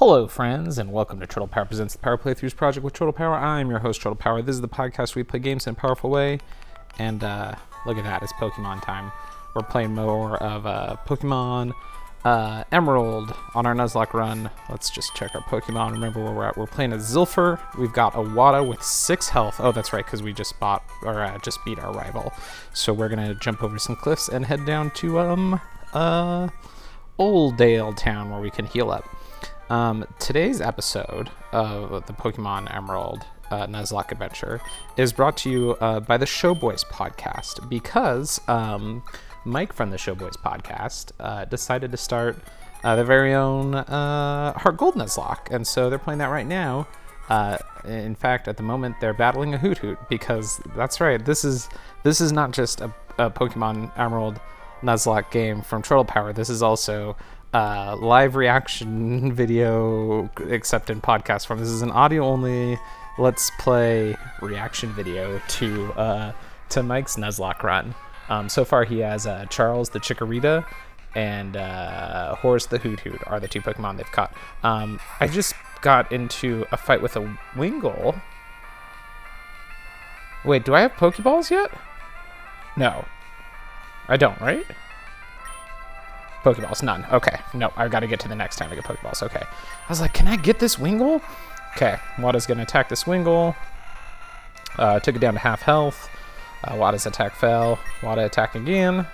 Hello, friends, and welcome to Turtle Power Presents the Power Playthroughs Project with Turtle Power. I'm your host, Turtle Power. This is the podcast where we play games in a powerful way. And uh, look at that, it's Pokemon time. We're playing more of uh, Pokemon uh, Emerald on our Nuzlocke run. Let's just check our Pokemon. Remember where we're at. We're playing a Zilfer. We've got a Wada with six health. Oh, that's right, because we just bought or uh, just beat our rival. So we're gonna jump over some cliffs and head down to um uh Oldale Town where we can heal up. Um, today's episode of the Pokemon Emerald uh, Nuzlocke Adventure is brought to you uh, by the Showboys podcast because um, Mike from the Showboys podcast uh, decided to start uh, their very own uh, Heart Gold Nuzlocke, and so they're playing that right now. Uh, in fact, at the moment, they're battling a Hoot Hoot because that's right. This is this is not just a, a Pokemon Emerald Nuzlocke game from Turtle Power. This is also uh, live reaction video, except in podcast form. This is an audio only let's play reaction video to uh, to Mike's Nuzlocke run. Um, so far, he has uh, Charles the Chikorita and uh, Horace the Hoot Hoot are the two Pokemon they've caught. Um, I just got into a fight with a Wingull. Wait, do I have Pokeballs yet? No. I don't, right? Pokeballs, none. Okay, no, I've got to get to the next time I get Pokeballs. Okay. I was like, can I get this Wingull? Okay, Wada's going to attack this Wingull. Uh, took it down to half health. Uh, Wada's attack fell. Wada attack again.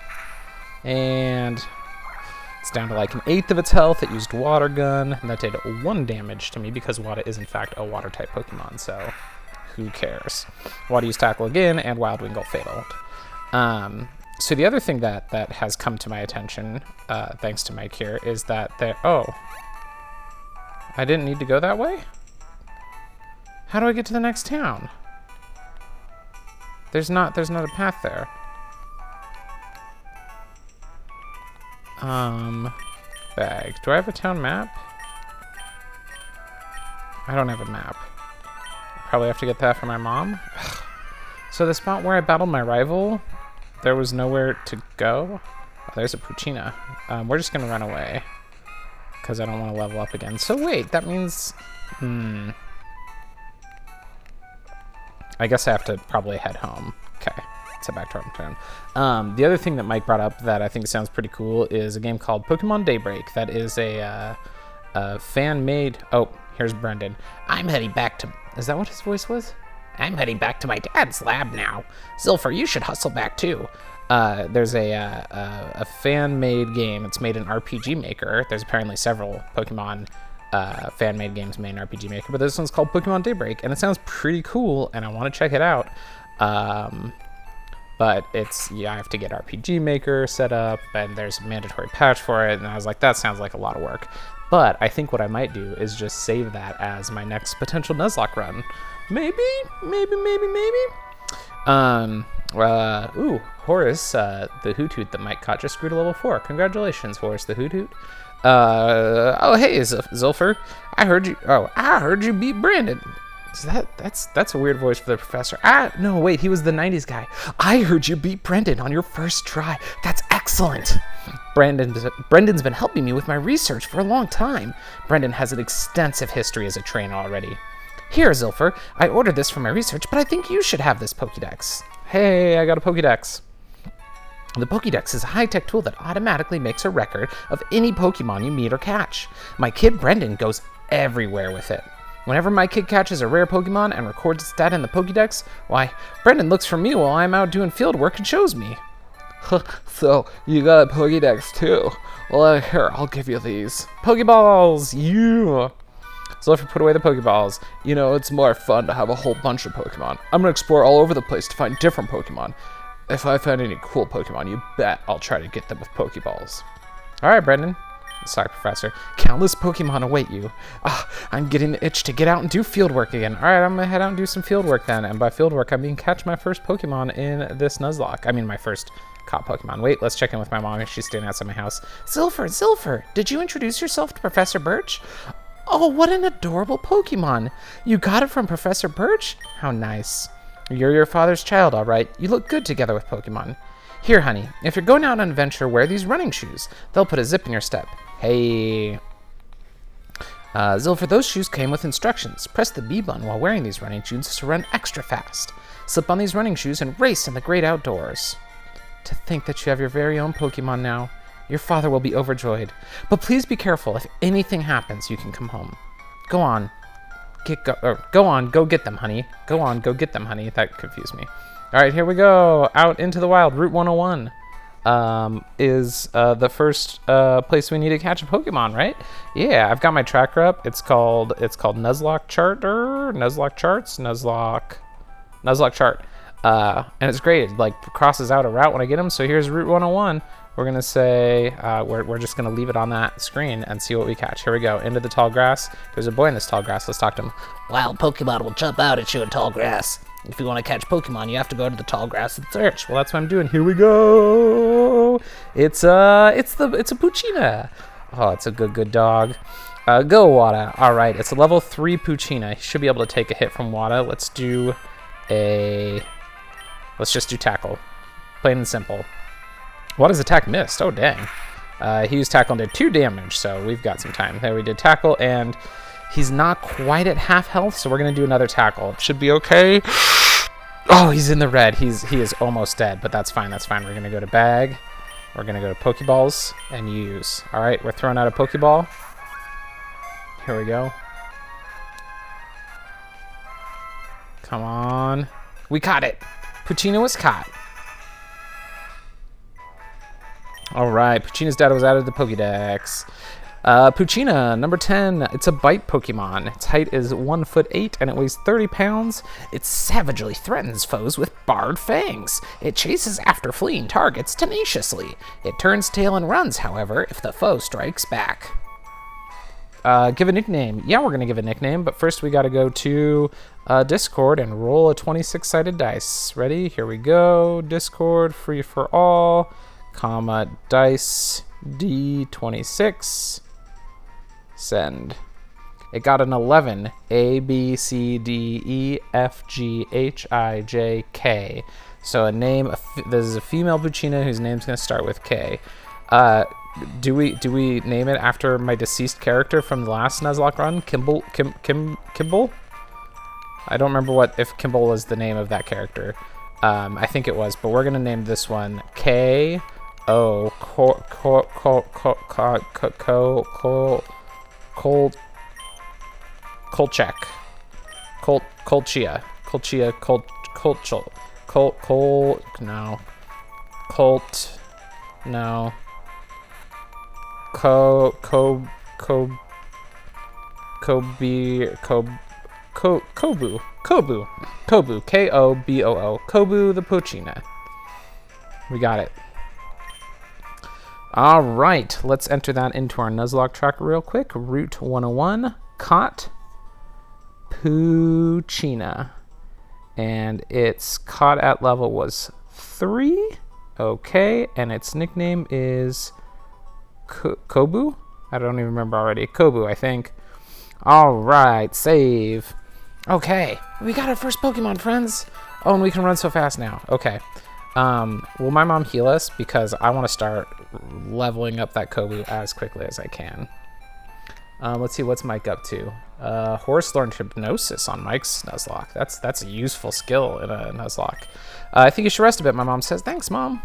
And it's down to like an eighth of its health. It used Water Gun, and that did one damage to me because Wada is in fact a Water type Pokemon, so who cares? Wada used Tackle again, and Wild Wingull failed. Um, so the other thing that that has come to my attention, uh, thanks to Mike here, is that there. Oh, I didn't need to go that way. How do I get to the next town? There's not. There's not a path there. Um, bag. Do I have a town map? I don't have a map. Probably have to get that from my mom. so the spot where I battled my rival there was nowhere to go. Oh, there's a Poochyena. Um, we're just to run away. Because I don't want to level up again. So wait, that means... Hmm... I guess I have to probably head home. Okay, let's head back to our hometown. Um, the other thing that Mike brought up that I think sounds pretty cool is a game called Pokemon Daybreak. That is a, uh, a fan-made... Oh, here's Brendan. I'm heading back to... Is that what his voice was? I'm heading back to my dad's lab now. Zilfer, you should hustle back too. Uh, there's a, uh, a fan-made game. It's made in RPG Maker. There's apparently several Pokemon uh, fan-made games made in RPG Maker, but this one's called Pokemon Daybreak, and it sounds pretty cool, and I want to check it out. Um, but it's yeah, I have to get RPG Maker set up, and there's a mandatory patch for it, and I was like, that sounds like a lot of work. But I think what I might do is just save that as my next potential Nuzlocke run. Maybe, maybe, maybe, maybe. Um, uh, ooh, Horace, uh, the Hoothoot that Mike caught just grew to level 4. Congratulations, Horace the Hoothoot. Uh, oh, hey, Zilfer. I heard you, oh, I heard you beat Brandon. Is that, that's, that's a weird voice for the professor. Ah, no, wait, he was the 90s guy. I heard you beat Brendan on your first try. That's excellent. Brandon, Brendan's been helping me with my research for a long time. Brendan has an extensive history as a trainer already. Here, Zilfer, I ordered this for my research, but I think you should have this Pokédex. Hey, I got a Pokédex. The Pokédex is a high-tech tool that automatically makes a record of any Pokemon you meet or catch. My kid Brendan goes everywhere with it. Whenever my kid catches a rare Pokemon and records its data in the Pokédex, why, Brendan looks for me while I'm out doing field work and shows me. so, you got a Pokédex too? Well, uh, here, I'll give you these. Pokeballs! Yeah! So if you put away the Pokeballs, you know, it's more fun to have a whole bunch of Pokemon. I'm gonna explore all over the place to find different Pokemon. If I find any cool Pokemon, you bet I'll try to get them with Pokeballs. Alright, Brendan. Sorry, Professor. Countless Pokemon await you. Ah, I'm getting the itch to get out and do field work again. Alright, I'm gonna head out and do some field work then. And by field work, I mean catch my first Pokemon in this Nuzlocke. I mean my first caught Pokemon. Wait, let's check in with my mom she's standing outside my house. Zilfer, Zilfer, did you introduce yourself to Professor Birch? Oh, what an adorable Pokemon. You got it from Professor Birch? How nice. You're your father's child, all right. You look good together with Pokemon. Here, honey, if you're going out on adventure, wear these running shoes. They'll put a zip in your step. Hey. Uh, Zilfer, those shoes came with instructions. Press the B button while wearing these running shoes to run extra fast. Slip on these running shoes and race in the great outdoors. To think that you have your very own Pokemon now. Your father will be overjoyed. But please be careful. If anything happens, you can come home. Go on. Get go, or go on, go get them, honey. Go on, go get them, honey. That confused me. All right, here we go. Out into the wild. Route 101 um, is uh, the first uh, place we need to catch a Pokemon, right? Yeah, I've got my tracker up. It's called it's called Nuzlocke Charter, Nuzlocke Charts, Nuzlocke, Nuzlocke Chart, uh, and it's great. It like crosses out a route when I get them. So here's Route 101. We're gonna say uh, we're we're just gonna leave it on that screen and see what we catch. Here we go. Into the tall grass. There's a boy in this tall grass. Let's talk to him. Wild Pokemon will jump out at you in tall grass. If you want to catch Pokemon, you have to go to the tall grass and search. Well, that's what I'm doing. Here we go. It's uh, it's the it's a Poochyena. Oh, it's a good good dog. Uh, go Wada. All right, it's a level three Poochyena. He should be able to take a hit from Wada. Let's do a. Let's just do tackle, plain and simple. Wada's attack missed. Oh dang. Uh, he used tackle and did two damage, so we've got some time. There we did tackle, and he's not quite at half health, so we're gonna do another tackle. Should be okay. Oh, he's in the red. He's he is almost dead, but that's fine. That's fine. We're gonna go to bag. We're gonna go to Pokeballs and use. All right, we're throwing out a Pokeball. Here we go. Come on. We caught it. Poochyena was caught. All right, Poochyena's data was added to the Pokedex. Uh, Poochyena, number 10. It's a bite Pokemon. Its height is 1 foot 8 and it weighs 30 pounds. It savagely threatens foes with barred fangs. It chases after fleeing targets tenaciously. It turns tail and runs, however, if the foe strikes back. Uh, give a nickname. Yeah, we're going to give a nickname, but first we got to go to uh, Discord and roll a 26 sided dice. Ready? Here we go. Discord, free for all, comma, dice, D26 send. It got an 11. A, B, C, D, E, F, G, H, I, J, K. So a name, this is a female Poochyena whose name's going to start with K. Uh, do we do we name it after my deceased character from the last Nuzlocke run, Kimble, Kim, Kim, Kimble? I don't remember what if Kimble was the name of that character. Um, I think it was, but we're gonna name this one K O Co Co Co Co Co Co Co Co Col Kolchak. Col Colchia. Colchia Col Colchel. Col Col no. Colt no. Co Co Co Kobe Kob Ko Kobu Kobu Kobu K O B O O Kobu the Poochyena. We got it. All right, let's enter that into our Nuzlocke tracker real quick. Route 101, caught Poochyena. And its caught at level was three. Okay, and its nickname is Ko- Kobu? I don't even remember already. Kobu, I think. All right, save. Okay, we got our first Pokemon, friends. Oh, and we can run so fast now. Okay. Um, will my mom heal us? Because I want to start leveling up that Kobu as quickly as I can. Um, let's see, what's Mike up to? Uh, Horace learned Hypnosis on Mike's Nuzlocke. That's that's a useful skill in a Nuzlocke. Uh, I think you should rest a bit, my mom says. Thanks, Mom.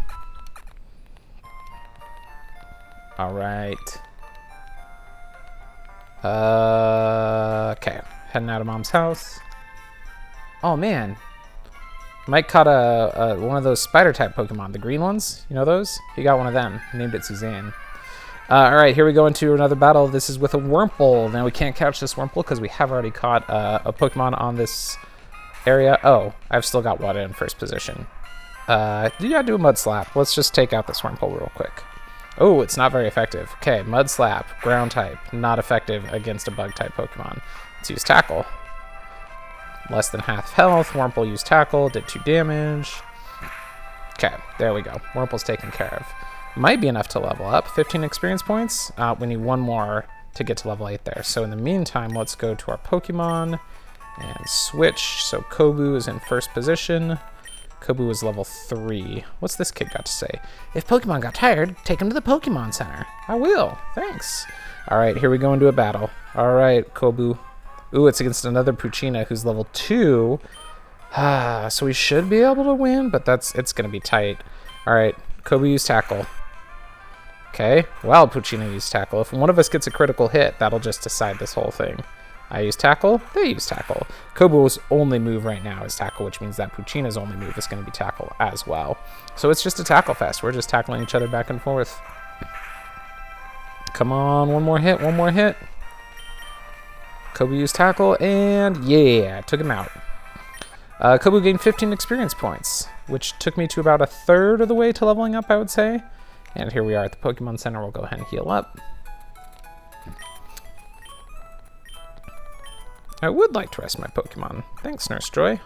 All right. Uh, okay, heading out of Mom's house. Oh, man, Mike caught a, a one of those spider type Pokemon, the green ones. You know those? He got one of them. Named it Suzanne. Uh, all right, here we go into another battle. This is with a Wurmple. Now we can't catch this Wurmple because we have already caught uh, a Pokemon on this area. Oh, I've still got Wada in first position. Uh, yeah, do a Mud Slap. Let's just take out this Wurmple real quick. Oh, it's not very effective. Okay, Mud Slap, Ground type, not effective against a Bug type Pokemon. Let's use Tackle. Less than half health. Wurmple used Tackle, did 2 damage. Okay, there we go. Wurmple's taken care of. Might be enough to level up. 15 experience points. Uh, we need one more to get to level 8 there. So in the meantime, let's go to our Pokemon and switch. So Kobu is in first position. Kobu is level 3. What's this kid got to say? If Pokemon got tired, take him to the Pokemon Center. I will. Thanks. All right, here we go into a battle. All right, Kobu. Ooh, it's against another Poochyena who's level two. Ah, so we should be able to win, but that's it's gonna be tight. All right, Kobu use tackle. Okay, well, Poochyena used tackle. If one of us gets a critical hit, that'll just decide this whole thing. I use tackle, they use tackle. Kobu's only move right now is tackle, which means that Poochyena's only move is going to be tackle as well. So it's just a tackle fest. We're just tackling each other back and forth. Come on, one more hit, one more hit. Kobu used tackle, and yeah, took him out. Uh, Kobu gained 15 experience points, which took me to about a third of the way to leveling up, I would say. And here we are at the Pokemon Center. We'll go ahead and heal up. I would like to rest my Pokemon. Thanks, Nurse Joy.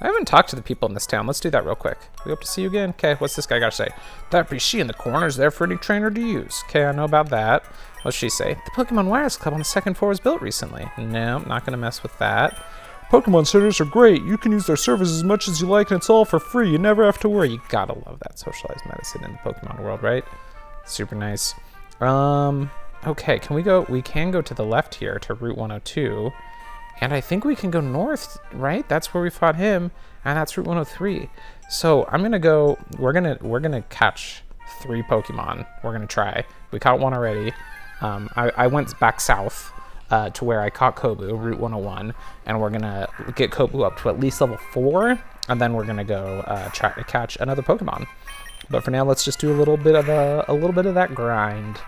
I haven't talked to the people in this town. Let's do that real quick. We hope to see you again. Okay, what's this guy got to say? That she in the corner is there for any trainer to use. Okay, I know about that. What's she say? The Pokemon Wireless Club on the second floor was built recently. No, I'm not going to mess with that. Pokemon centers are great. You can use their service as much as you like, and it's all for free. You never have to worry. You gotta love that socialized medicine in the Pokemon world, right? Super nice. Um, Okay, can we go? We can go to the left here to Route 102. And I think we can go north, right? That's where we fought him, and that's Route 103. So I'm gonna go. We're gonna we're gonna catch three Pokemon. We're gonna try. We caught one already. Um, I, I went back south uh, to where I caught Kobu, Route 101, and we're gonna get Kobu up to at least level four, and then we're gonna go uh, try to catch another Pokemon. But for now, let's just do a little bit of a, a little bit of that grind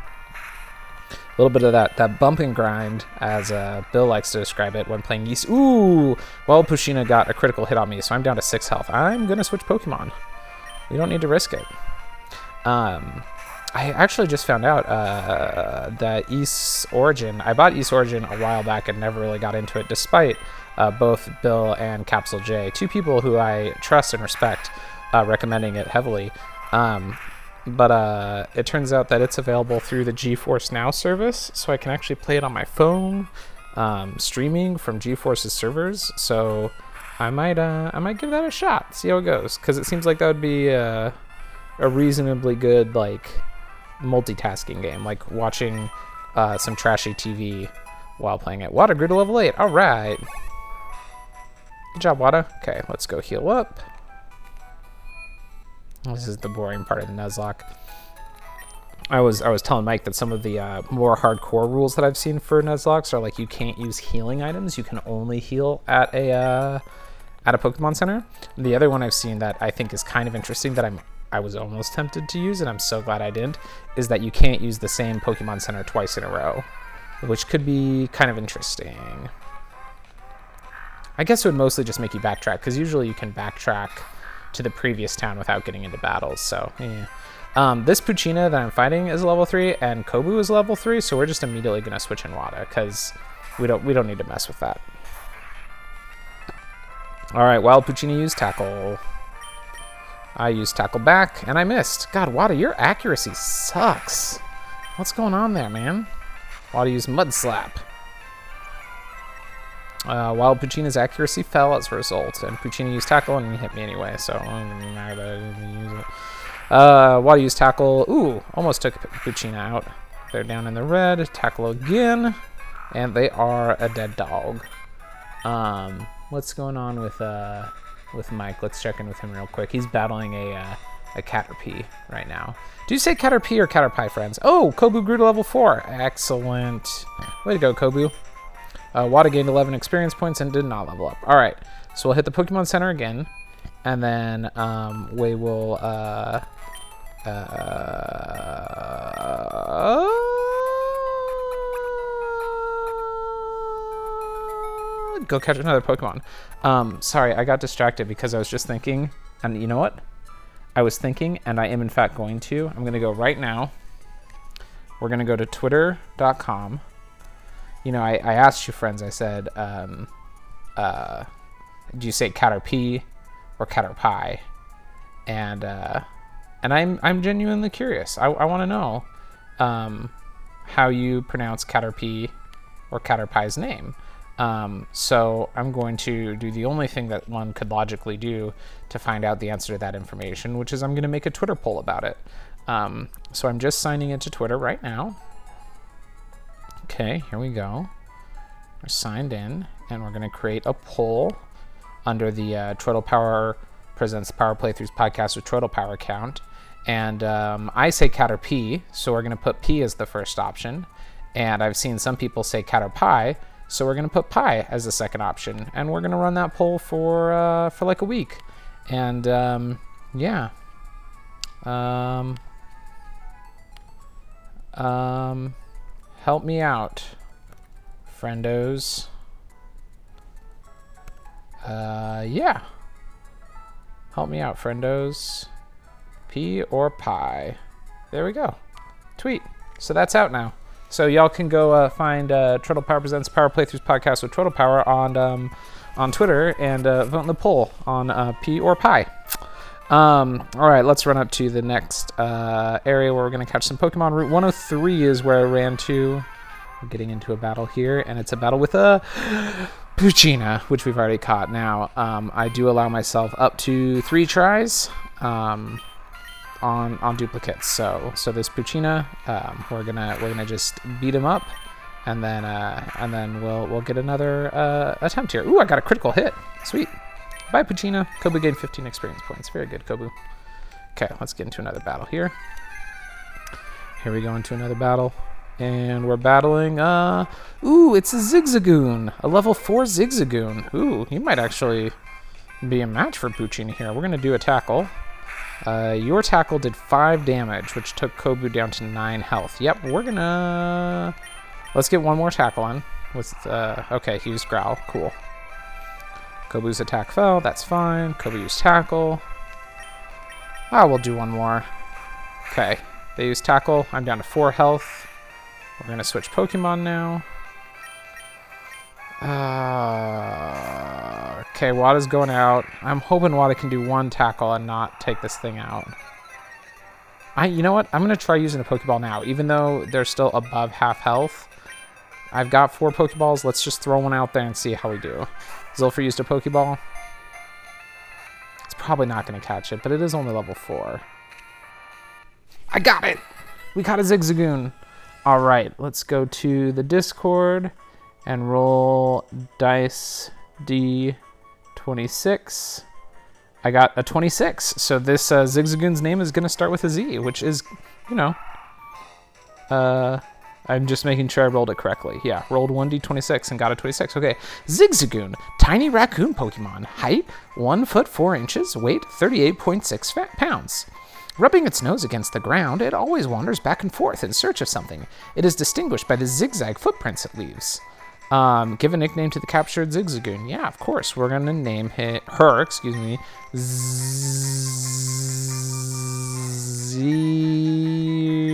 a little bit of that that bump and grind, as uh, Bill likes to describe it when playing Ys. Ooh, well, Poochyena got a critical hit on me, so I'm down to six health. I'm gonna switch Pokemon. We don't need to risk it. Um, I actually just found out uh, that Ys Origin. I bought Ys Origin a while back and never really got into it, despite uh, both Bill and Capsule J, two people who I trust and respect, uh, recommending it heavily. Um, but uh, it turns out that it's available through the GeForce Now service, so I can actually play it on my phone, um, streaming from GeForce's servers. So I might uh, I might give that a shot, see how it goes, because it seems like that would be a, a reasonably good like multitasking game, like watching uh, some trashy TV while playing it. Wada grew to level 8. All right. Good job, Wada. Okay, let's go heal up. This is the boring part of the Nuzlocke. I was I was telling Mike that some of the uh, more hardcore rules that I've seen for Nuzlockes are like you can't use healing items. You can only heal at a uh, at a Pokemon Center. The other one I've seen that I think is kind of interesting that I'm I was almost tempted to use and I'm so glad I didn't is that you can't use the same Pokemon Center twice in a row, which could be kind of interesting. I guess it would mostly just make you backtrack because usually you can backtrack to the previous town without getting into battles. So, yeah. Um, this Poochyena that I'm fighting is level 3, and Kobu is level 3, so we're just immediately going to switch in Wada, because we don't, we don't need to mess with that. Alright, Wild Poochyena used Tackle. I used Tackle back, and I missed. God, Wada, your accuracy sucks. What's going on there, man? Wada used Mud Slap. Uh, while Poochyena's accuracy fell as a result, and Poochyena used tackle and he hit me anyway, so I didn't even matter that I didn't use it. Uh, while used tackle, ooh, almost took Poochyena out. They're down in the red. Tackle again, and they are a dead dog. Um, what's going on with uh with Mike? Let's check in with him real quick. He's battling a uh, a Caterpie right now. Do you say Caterpie or Caterpie, friends? Oh, Kobu grew to level four. Excellent. Way to go, Kobu. Uh, Wada gained 11 experience points and did not level up. All right, so we'll hit the Pokemon Center again, and then um, we will uh, uh, go catch another Pokemon. Um, sorry, I got distracted because I was just thinking, and you know what? I was thinking, and I am in fact going to. I'm going to go right now. We're going to go to twitter.com you know, I, I asked you friends, I said, um, uh, do you say Caterpie or Caterpie? And, uh, and I'm, I'm genuinely curious. I, I want to know, um, how you pronounce Caterpie or Caterpie's name. Um, so I'm going to do the only thing that one could logically do to find out the answer to that information, which is I'm going to make a Twitter poll about it. Um, so I'm just signing into Twitter right now. Okay, here we go. We're signed in, and we're going to create a poll under the uh, Turtle Power Presents Power Playthroughs podcast with Turtle Power account. And um, I say cat or P, so we're going to put P as the first option. And I've seen some people say cat or so we're going to put pie as the second option. And we're going to run that poll for uh, for like a week. And um, yeah. Um, um, help me out, friendos. Uh, yeah. Help me out, friendos. P or pie. There we go. Tweet. So that's out now. So y'all can go uh, find uh, Turtle Power Presents Power Playthroughs podcast with Turtle Power on um, on Twitter and uh, vote in the poll on uh, P or pie. Um, all right, let's run up to the next uh, area where we're going to catch some Pokemon. Route 103 is where I ran to. We're getting into a battle here, and it's a battle with a Poochyena, which we've already caught. Now, um, I do allow myself up to three tries um, on on duplicates. So, so this Poochyena, um, we're gonna we're gonna just beat him up, and then uh, and then we'll we'll get another uh, attempt here. Ooh, I got a critical hit. Sweet. Bye, Poochyena. Kobu gained 15 experience points. Very good, Kobu. Okay, let's get into another battle here. Here we go into another battle. And we're battling, uh, ooh, it's a Zigzagoon. A level 4 Zigzagoon. Ooh, he might actually be a match for Poochyena here. We're going to do a tackle. Uh, your tackle did 5 damage, which took Kobu down to 9 health. Yep, we're going to... Let's get one more tackle in. With, uh, okay, he used Growl. Cool. Kobu's attack fell, that's fine. Kobu used tackle. Ah, we'll do one more. Okay, they use tackle. I'm down to four health. We're gonna switch Pokemon now. Uh, okay, Wada's going out. I'm hoping Wada can do one tackle and not take this thing out. I, you know what? I'm gonna try using a Pokeball now, even though they're still above half health. I've got four Pokeballs. Let's just throw one out there and see how we do. Zilfer used a Pokeball. It's probably not going to catch it, but it is only level 4. I got it! We caught a Zigzagoon. All right, let's go to the Discord and roll dice D26. I got a 26, so this uh, Zigzagoon's name is going to start with a Z, which is, you know, uh, I'm just making sure I rolled it correctly. Yeah, rolled 1d26 and got a 26. Okay, Zigzagoon, tiny raccoon Pokemon. Height, 1 foot 4 inches. Weight, 38.6 pounds. Rubbing its nose against the ground, it always wanders back and forth in search of something. It is distinguished by the zigzag footprints it leaves. Um, give a nickname to the captured Zigzagoon. Yeah, of course. We're going to name it, her, excuse me,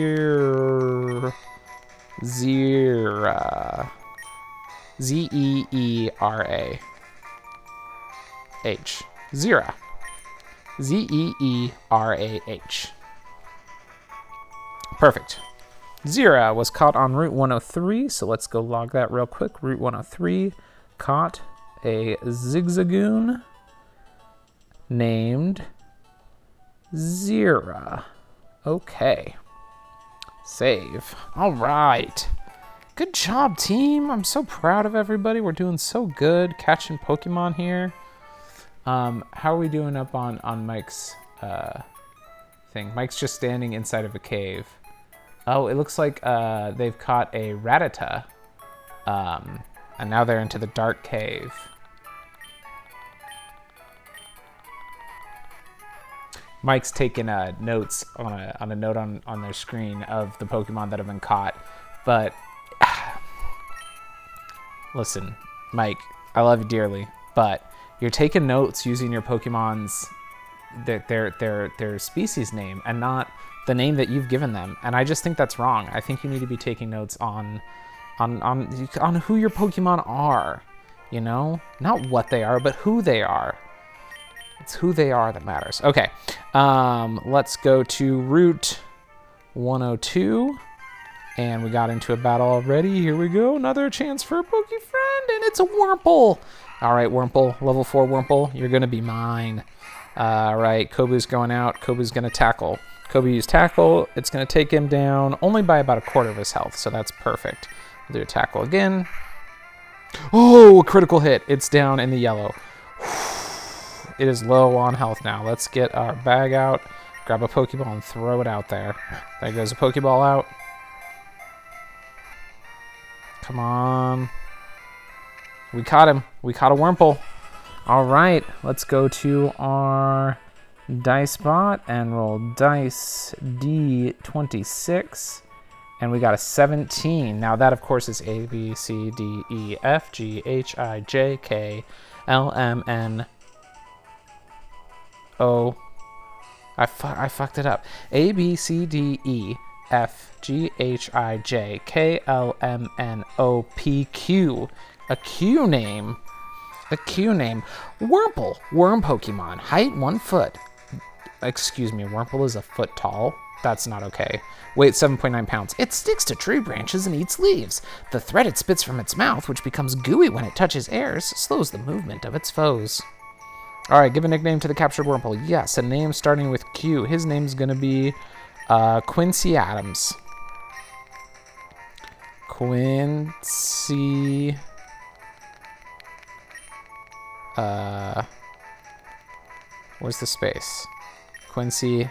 Zero. Zera. Z E E R A. H. Zera. Z E E R A H. Perfect. Zera was caught on Route 103, so let's go log that real quick. Route 103 caught a Zigzagoon named Zera. Okay. Save. All right. Good job, team. I'm so proud of everybody. We're doing so good catching Pokemon here. Um, how are we doing up on, on Mike's uh, thing? Mike's just standing inside of a cave. Oh, it looks like uh, they've caught a Rattata. Um, and now they're into the dark cave. Mike's taking uh, notes on a, on a note on, on their screen of the Pokemon that have been caught. But listen, Mike, I love you dearly, but you're taking notes using your Pokemon's their their their, their species name and not the name that you've given them. And I just think that's wrong. I think you need to be taking notes on on on on who your Pokemon are. You know, not what they are, but who they are. It's who they are that matters. Okay, um, let's go to Route 102. And we got into a battle already. Here we go. Another chance for a Pokefriend, and it's a Wurmple. All right, Wurmple, level 4 Wurmple, you're going to be mine. All right, Kobu's going out. Kobu's going to tackle. Kobu used tackle. It's going to take him down only by about a quarter of his health, so that's perfect. We'll do a tackle again. Oh, a critical hit. It's down in the yellow. It is low on health now. Let's get our bag out, grab a Pokeball, and throw it out there. There goes a Pokeball out. Come on. We caught him. We caught a Wurmple. All right, let's go to our dice bot and roll dice D26. And we got a 17. Now that, of course, is A, B, C, D, E, F, G, H, I, J, K, L, M, N, O. I, fu- I fucked it up. A, B, C, D, E, F, G, H, I, J, K, L, M, N, O, P, Q. A Q name. A Q name. Wurmple. Worm Pokemon. Height one foot. Excuse me, Wurmple is a foot tall. That's not okay. Weight 7.9 pounds. It sticks to tree branches and eats leaves. The thread it spits from its mouth, which becomes gooey when it touches airs, slows the movement of its foes. All right, give a nickname to the captured Wurmple. Yes, a name starting with Q. His name's gonna be uh, Quincy Adams. Quincy. Uh, where's the space? Quincy.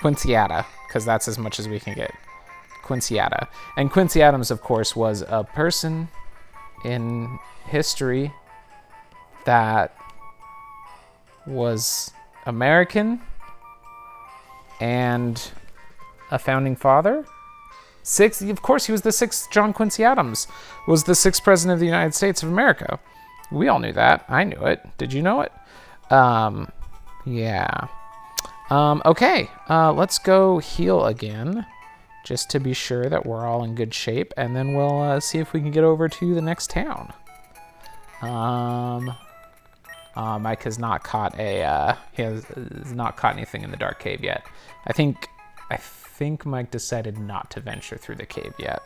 Quinciata, because that's as much as we can get. Quinciata. And Quincy Adams, of course, was a person in history that was American and a founding father. Sixth, of course, he was the sixth. John Quincy Adams was the sixth president of the United States of America. We all knew that. I knew it. Did you know it? Um, yeah. Um, okay, uh, let's go heal again, just to be sure that we're all in good shape, and then we'll uh, see if we can get over to the next town. Um, uh, Mike has not caught a uh, he has, has not caught anything in the dark cave yet. I think I think Mike decided not to venture through the cave yet.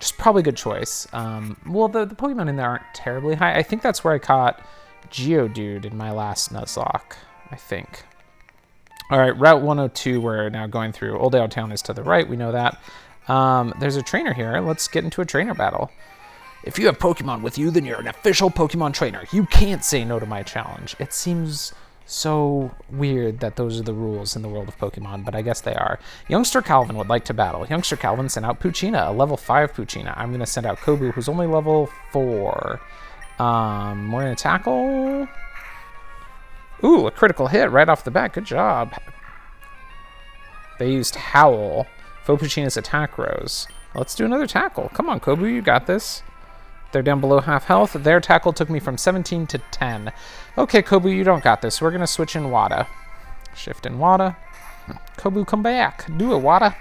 Just probably a good choice. Um, well, the, the Pokemon in there aren't terribly high. I think that's where I caught Geodude in my last Nuzlocke, I think. All right, Route 102 we're now going through. Oldale Town is to the right, we know that. Um, there's a trainer here. Let's get into a trainer battle. If you have Pokemon with you, then you're an official Pokemon trainer. You can't say no to my challenge. It seems so weird that those are the rules in the world of Pokemon, but I guess they are. Youngster Calvin would like to battle. Youngster Calvin sent out Poochyena, a level 5 Poochyena. I'm going to send out Kobu, who's only level 4. Um, we're going to tackle... Ooh, a critical hit right off the bat. Good job. They used Howl. Foe Poochyena's attack rose. Let's do another tackle. Come on, Kobu, you got this. They're down below half health. Their tackle took me from 17 to 10. Okay, Kobu, you don't got this. We're going to switch in Wada. Shift in Wada. Kobu, come back. Do it, Wada.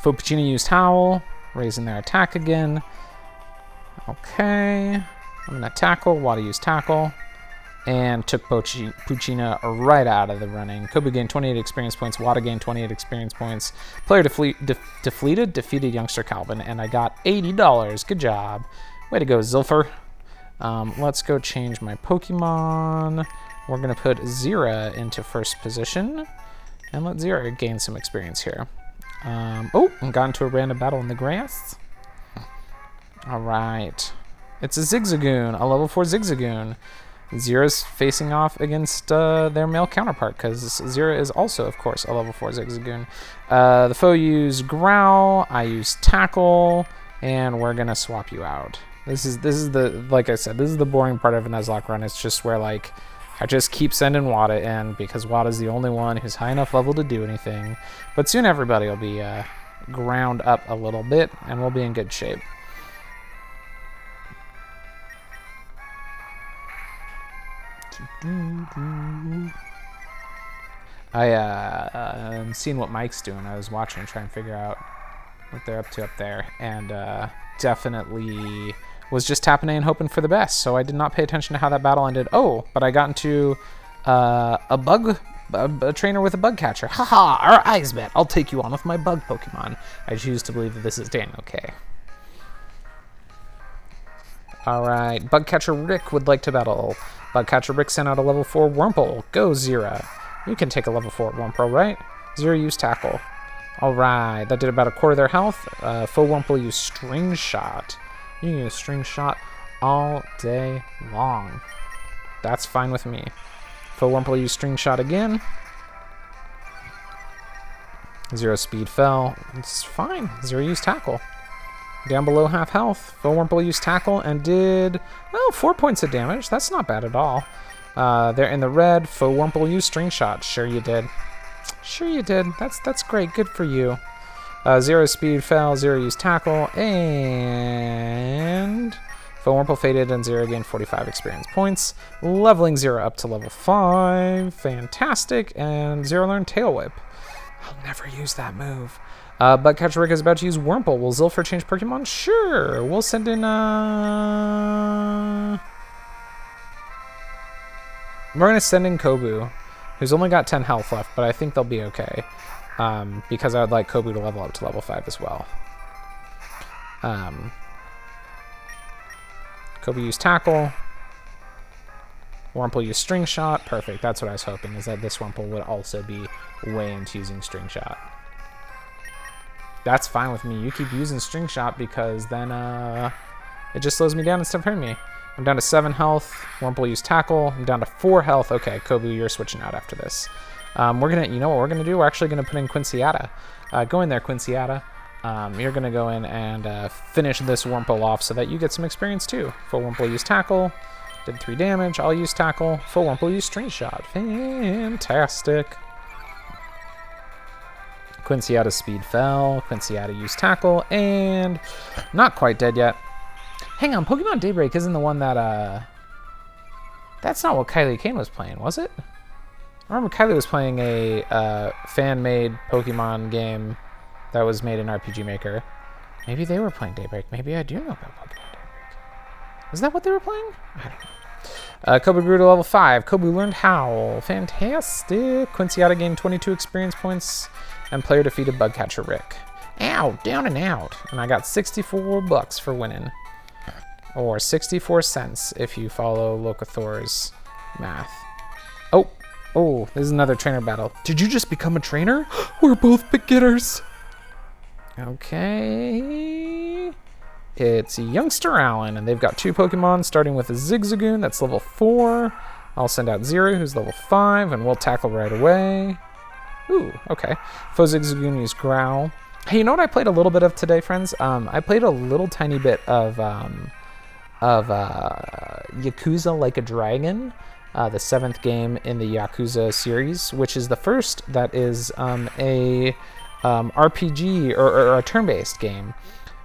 Foe Poochyena used Howl, raising their attack again. Okay. I'm going to tackle. Wada used tackle. And took Poochyena right out of the running. Kobu gained 28 experience points. Wada gained 28 experience points. Player defle- de- defeated, defeated youngster Calvin, and I got $80. Good job. Way to go, Zilfer. Um, let's go change my Pokemon. We're going to put Zira into first position. And let Zira gain some experience here. Um, oh, and got into a random battle in the grass. All right. It's a Zigzagoon, a level 4 Zigzagoon. Zira's facing off against uh, their male counterpart because Zira is also, of course, a level 4 Zigzagoon. Uh, the foe used Growl, I use Tackle, and we're going to swap you out. This is this is the like I said, this is the boring part of a Nuzlocke run. It's just where like I just keep sending Wada in because Wada's the only one who's high enough level to do anything. But soon everybody will be uh, ground up a little bit and we'll be in good shape. I uh, am seeing what Mike's doing. I was watching and trying to figure out what they're up to up there, and uh, definitely was just tapping in and hoping for the best. So I did not pay attention to how that battle ended. Oh, but I got into uh, a bug, a, a, trainer with a bug catcher. Haha, our eyes met. I'll take you on with my bug Pokemon. I choose to believe that this is Daniel K. All right, bug catcher Rick would like to battle. Bugcatcher Rick sent out a level 4 Wurmple. Go, Zera. You can take a level 4 Wurmple, right? Zera use tackle. Alright, that did about a quarter of their health. Uh, Foe Wurmple use String Shot. You can use String Shot all day long. That's fine with me. Foe Wurmple use String Shot again. Zera speed fell. It's fine. Zera use tackle. Down below half health. Wurmple used tackle and did, well, four points of damage. That's not bad at all. Uh, they're in the red. Foe Wurmple used string shot. Sure you did. Sure you did. That's that's great. Good for you. Uh, zero speed fell. Zera used tackle. And Faux Wurmple faded and Zera gained 45 experience points. Leveling Zera up to level 5. Fantastic. And Zera learned Tail Whip. I'll never use that move. Uh, Bugcatcher Rick is about to use Wurmple. Will Zilfer change Pokemon? Sure. We'll send in, uh... We're going to send in Kobu, who's only got 10 health left, but I think they'll be okay. Um, because I would like Kobu to level up to level 5 as well. Um, Kobu used Tackle. Wurmple used String Shot. Perfect. That's what I was hoping, is that this Wurmple would also be way into using String Shot that's fine with me. You keep using String Shot because then uh, it just slows me down instead of hurting me. I'm down to 7 health. Wurmple use Tackle. I'm down to 4 health. Okay, Kobu, you're switching out after this. Um, we're going to, you know what we're going to do? We're actually going to put in Quincyata. Uh, go in there, Quincyata. Um, you're going to go in and uh, finish this Wurmple off so that you get some experience too. Full Wurmple use Tackle. Did 3 damage. I'll use Tackle. Full Wurmple use String Shot. Fantastic. Quincyata speed fell, Quincyata used tackle, and not quite dead yet. Hang on, Pokemon Daybreak isn't the one that, uh... That's not what Kylie Kane was playing, was it? I remember Kylie was playing a uh, fan-made Pokemon game that was made in RPG Maker. Maybe they were playing Daybreak. Maybe I do know about Pokemon Daybreak. Is that what they were playing? I don't know. Uh, Kobu grew to level 5. Kobu learned Howl. Fantastic. Quincyata gained 22 experience points and player defeated Bugcatcher Rick. Ow, down and out. And I got 64 bucks for winning. Or 64 cents if you follow Locathor's math. Oh, oh, this is another trainer battle. Did you just become a trainer? We're both beginners. Okay. It's Youngster Allen, and they've got two Pokemon, starting with a Zigzagoon, that's level 4. I'll send out Zera, who's level 5, and we'll tackle right away. Ooh, okay. Fozigzaguni's Growl. Hey, you know what I played a little bit of today, friends? Um, I played a little tiny bit of um, of uh, Yakuza Like a Dragon, uh, the seventh game in the Yakuza series, which is the first that is um, a um, RPG or, or a turn-based game.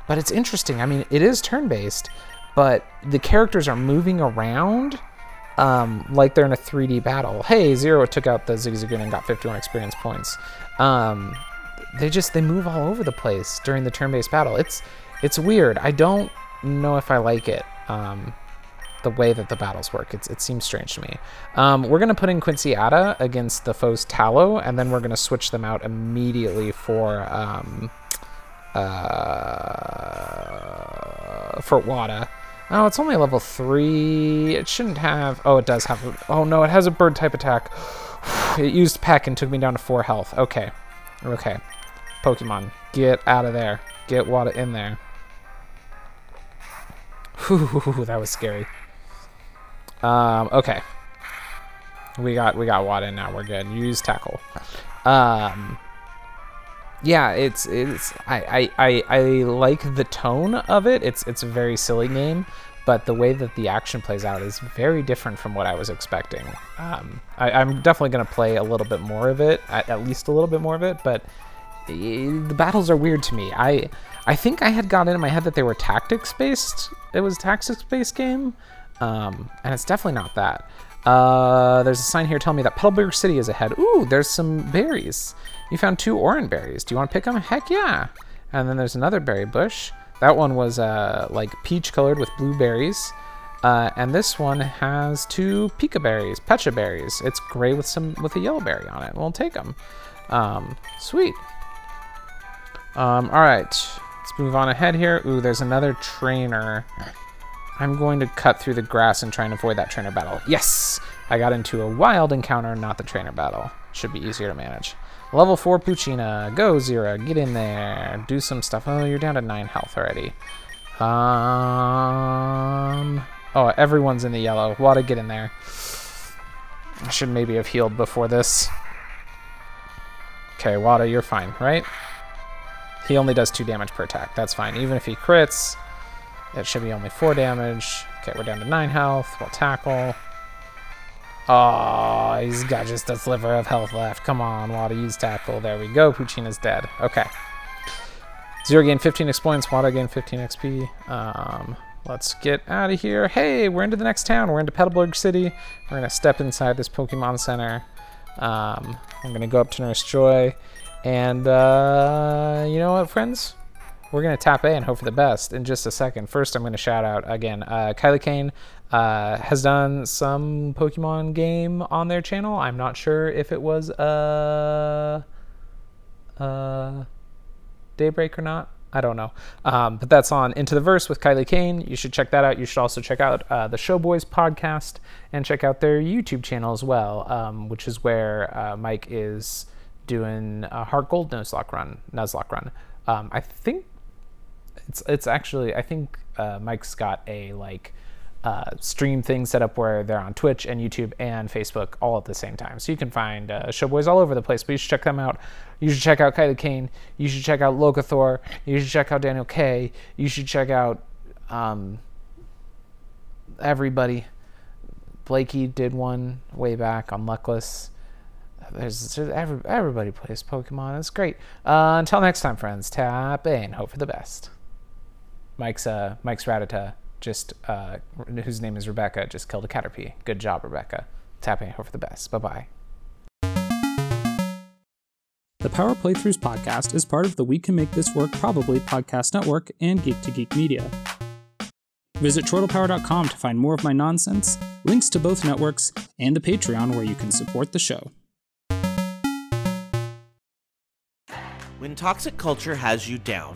But it's interesting. I mean, it is turn-based, but the characters are moving around um, like they're in a 3D battle. Hey, Zera took out the Zigzagoon and got 51 experience points. Um, they just they move all over the place during the turn-based battle. It's it's weird. I don't know if I like it. Um, the way that the battles work. It's, it seems strange to me. Um, we're going to put in Quincyata against the foe's Taillow, and then we're going to switch them out immediately for um, uh, for Wada. Oh, it's only level 3. It shouldn't have... Oh, it does have... Oh, no, it has a bird type attack. it used Peck and took me down to 4 health. Okay. Okay. Pokemon, get out of there. Get Wada in there. Whew, that was scary. Um, okay. We got we got Wada now. We're good. Use tackle. Um, yeah, it's it's I, I, I, I like the tone of it. It's it's a very silly game, but the way that the action plays out is very different from what I was expecting. Um, I, am definitely going to play a little bit more of it, at, at, least a little bit more of it, but the battles are weird to me. I I think I had got in my head that they were tactics based. It was a tactics based game, um, and it's definitely not that. Uh, there's a sign here telling me that Petalburg City is ahead. Ooh, there's some berries. You found two orange berries. Do you want to pick them? Heck yeah. And then there's another berry bush. That one was uh, like peach colored with blue berries. Uh, and this one has two pika berries, pecha berries. It's gray with some with a yellow berry on it. We'll take them. Um, sweet. Um, all right, let's move on ahead here. Ooh, there's another trainer. I'm going to cut through the grass and try and avoid that trainer battle. Yes! I got into a wild encounter, not the trainer battle. Should be easier to manage. Level 4 Poochyena. Go, Zera. Get in there. Do some stuff. Oh, you're down to 9 health already. Um. Oh, everyone's in the yellow. Wada, get in there. I should maybe have healed before this. Okay, Wada, you're fine, right? He only does 2 damage per attack. That's fine. Even if he crits, it should be only 4 damage. Okay, we're down to 9 health. We'll tackle. Oh, he's got just a sliver of health left. Come on, Wada, use tackle. There we go. Poochyena's dead. Okay. Zera gain 15 experience. Wada gain 15 XP. Um, let's get out of here. Hey, we're into the next town. We're into Petalburg City. We're to step inside this Pokemon Center. Um, I'm to go up to Nurse Joy. And uh, you know what, friends? We're to tap A and hope for the best in just a second. First, I'm to shout out again. Uh, Kylie Kane uh, has done some Pokemon game on their channel. I'm not sure if it was uh, uh, Daybreak or not. I don't know. Um, but that's on Into the Verse with Kylie Kane. You should check that out. You should also check out uh, the Showboys podcast and check out their YouTube channel as well, um, which is where uh, Mike is doing a Heart Gold Nuzlocke run. Nuzlocke run. Um, I think it's it's actually I think uh, Mike's got a like uh, stream things set up where they're on Twitch and YouTube and Facebook all at the same time. So you can find uh, Showboys all over the place. But you should check them out. You should check out Kylie Kane. You should check out Locathor. You should check out Daniel K. You should check out um, everybody. Blakey did one way back on Luckless. There's, there's every, everybody plays Pokemon. It's great. Uh, until next time, friends. Tap in. Hope for the best. Mike's uh Mike's Rattata just uh whose name is Rebecca just killed a Caterpie. Good job, Rebecca. Tapping hope for the best. Bye bye. The Power Playthroughs podcast is part of the We Can Make This Work Probably podcast network and Geek to Geek Media. Visit chortlepower.com to find more of my nonsense, links to both networks, and the Patreon where you can support the show. When toxic culture has you down,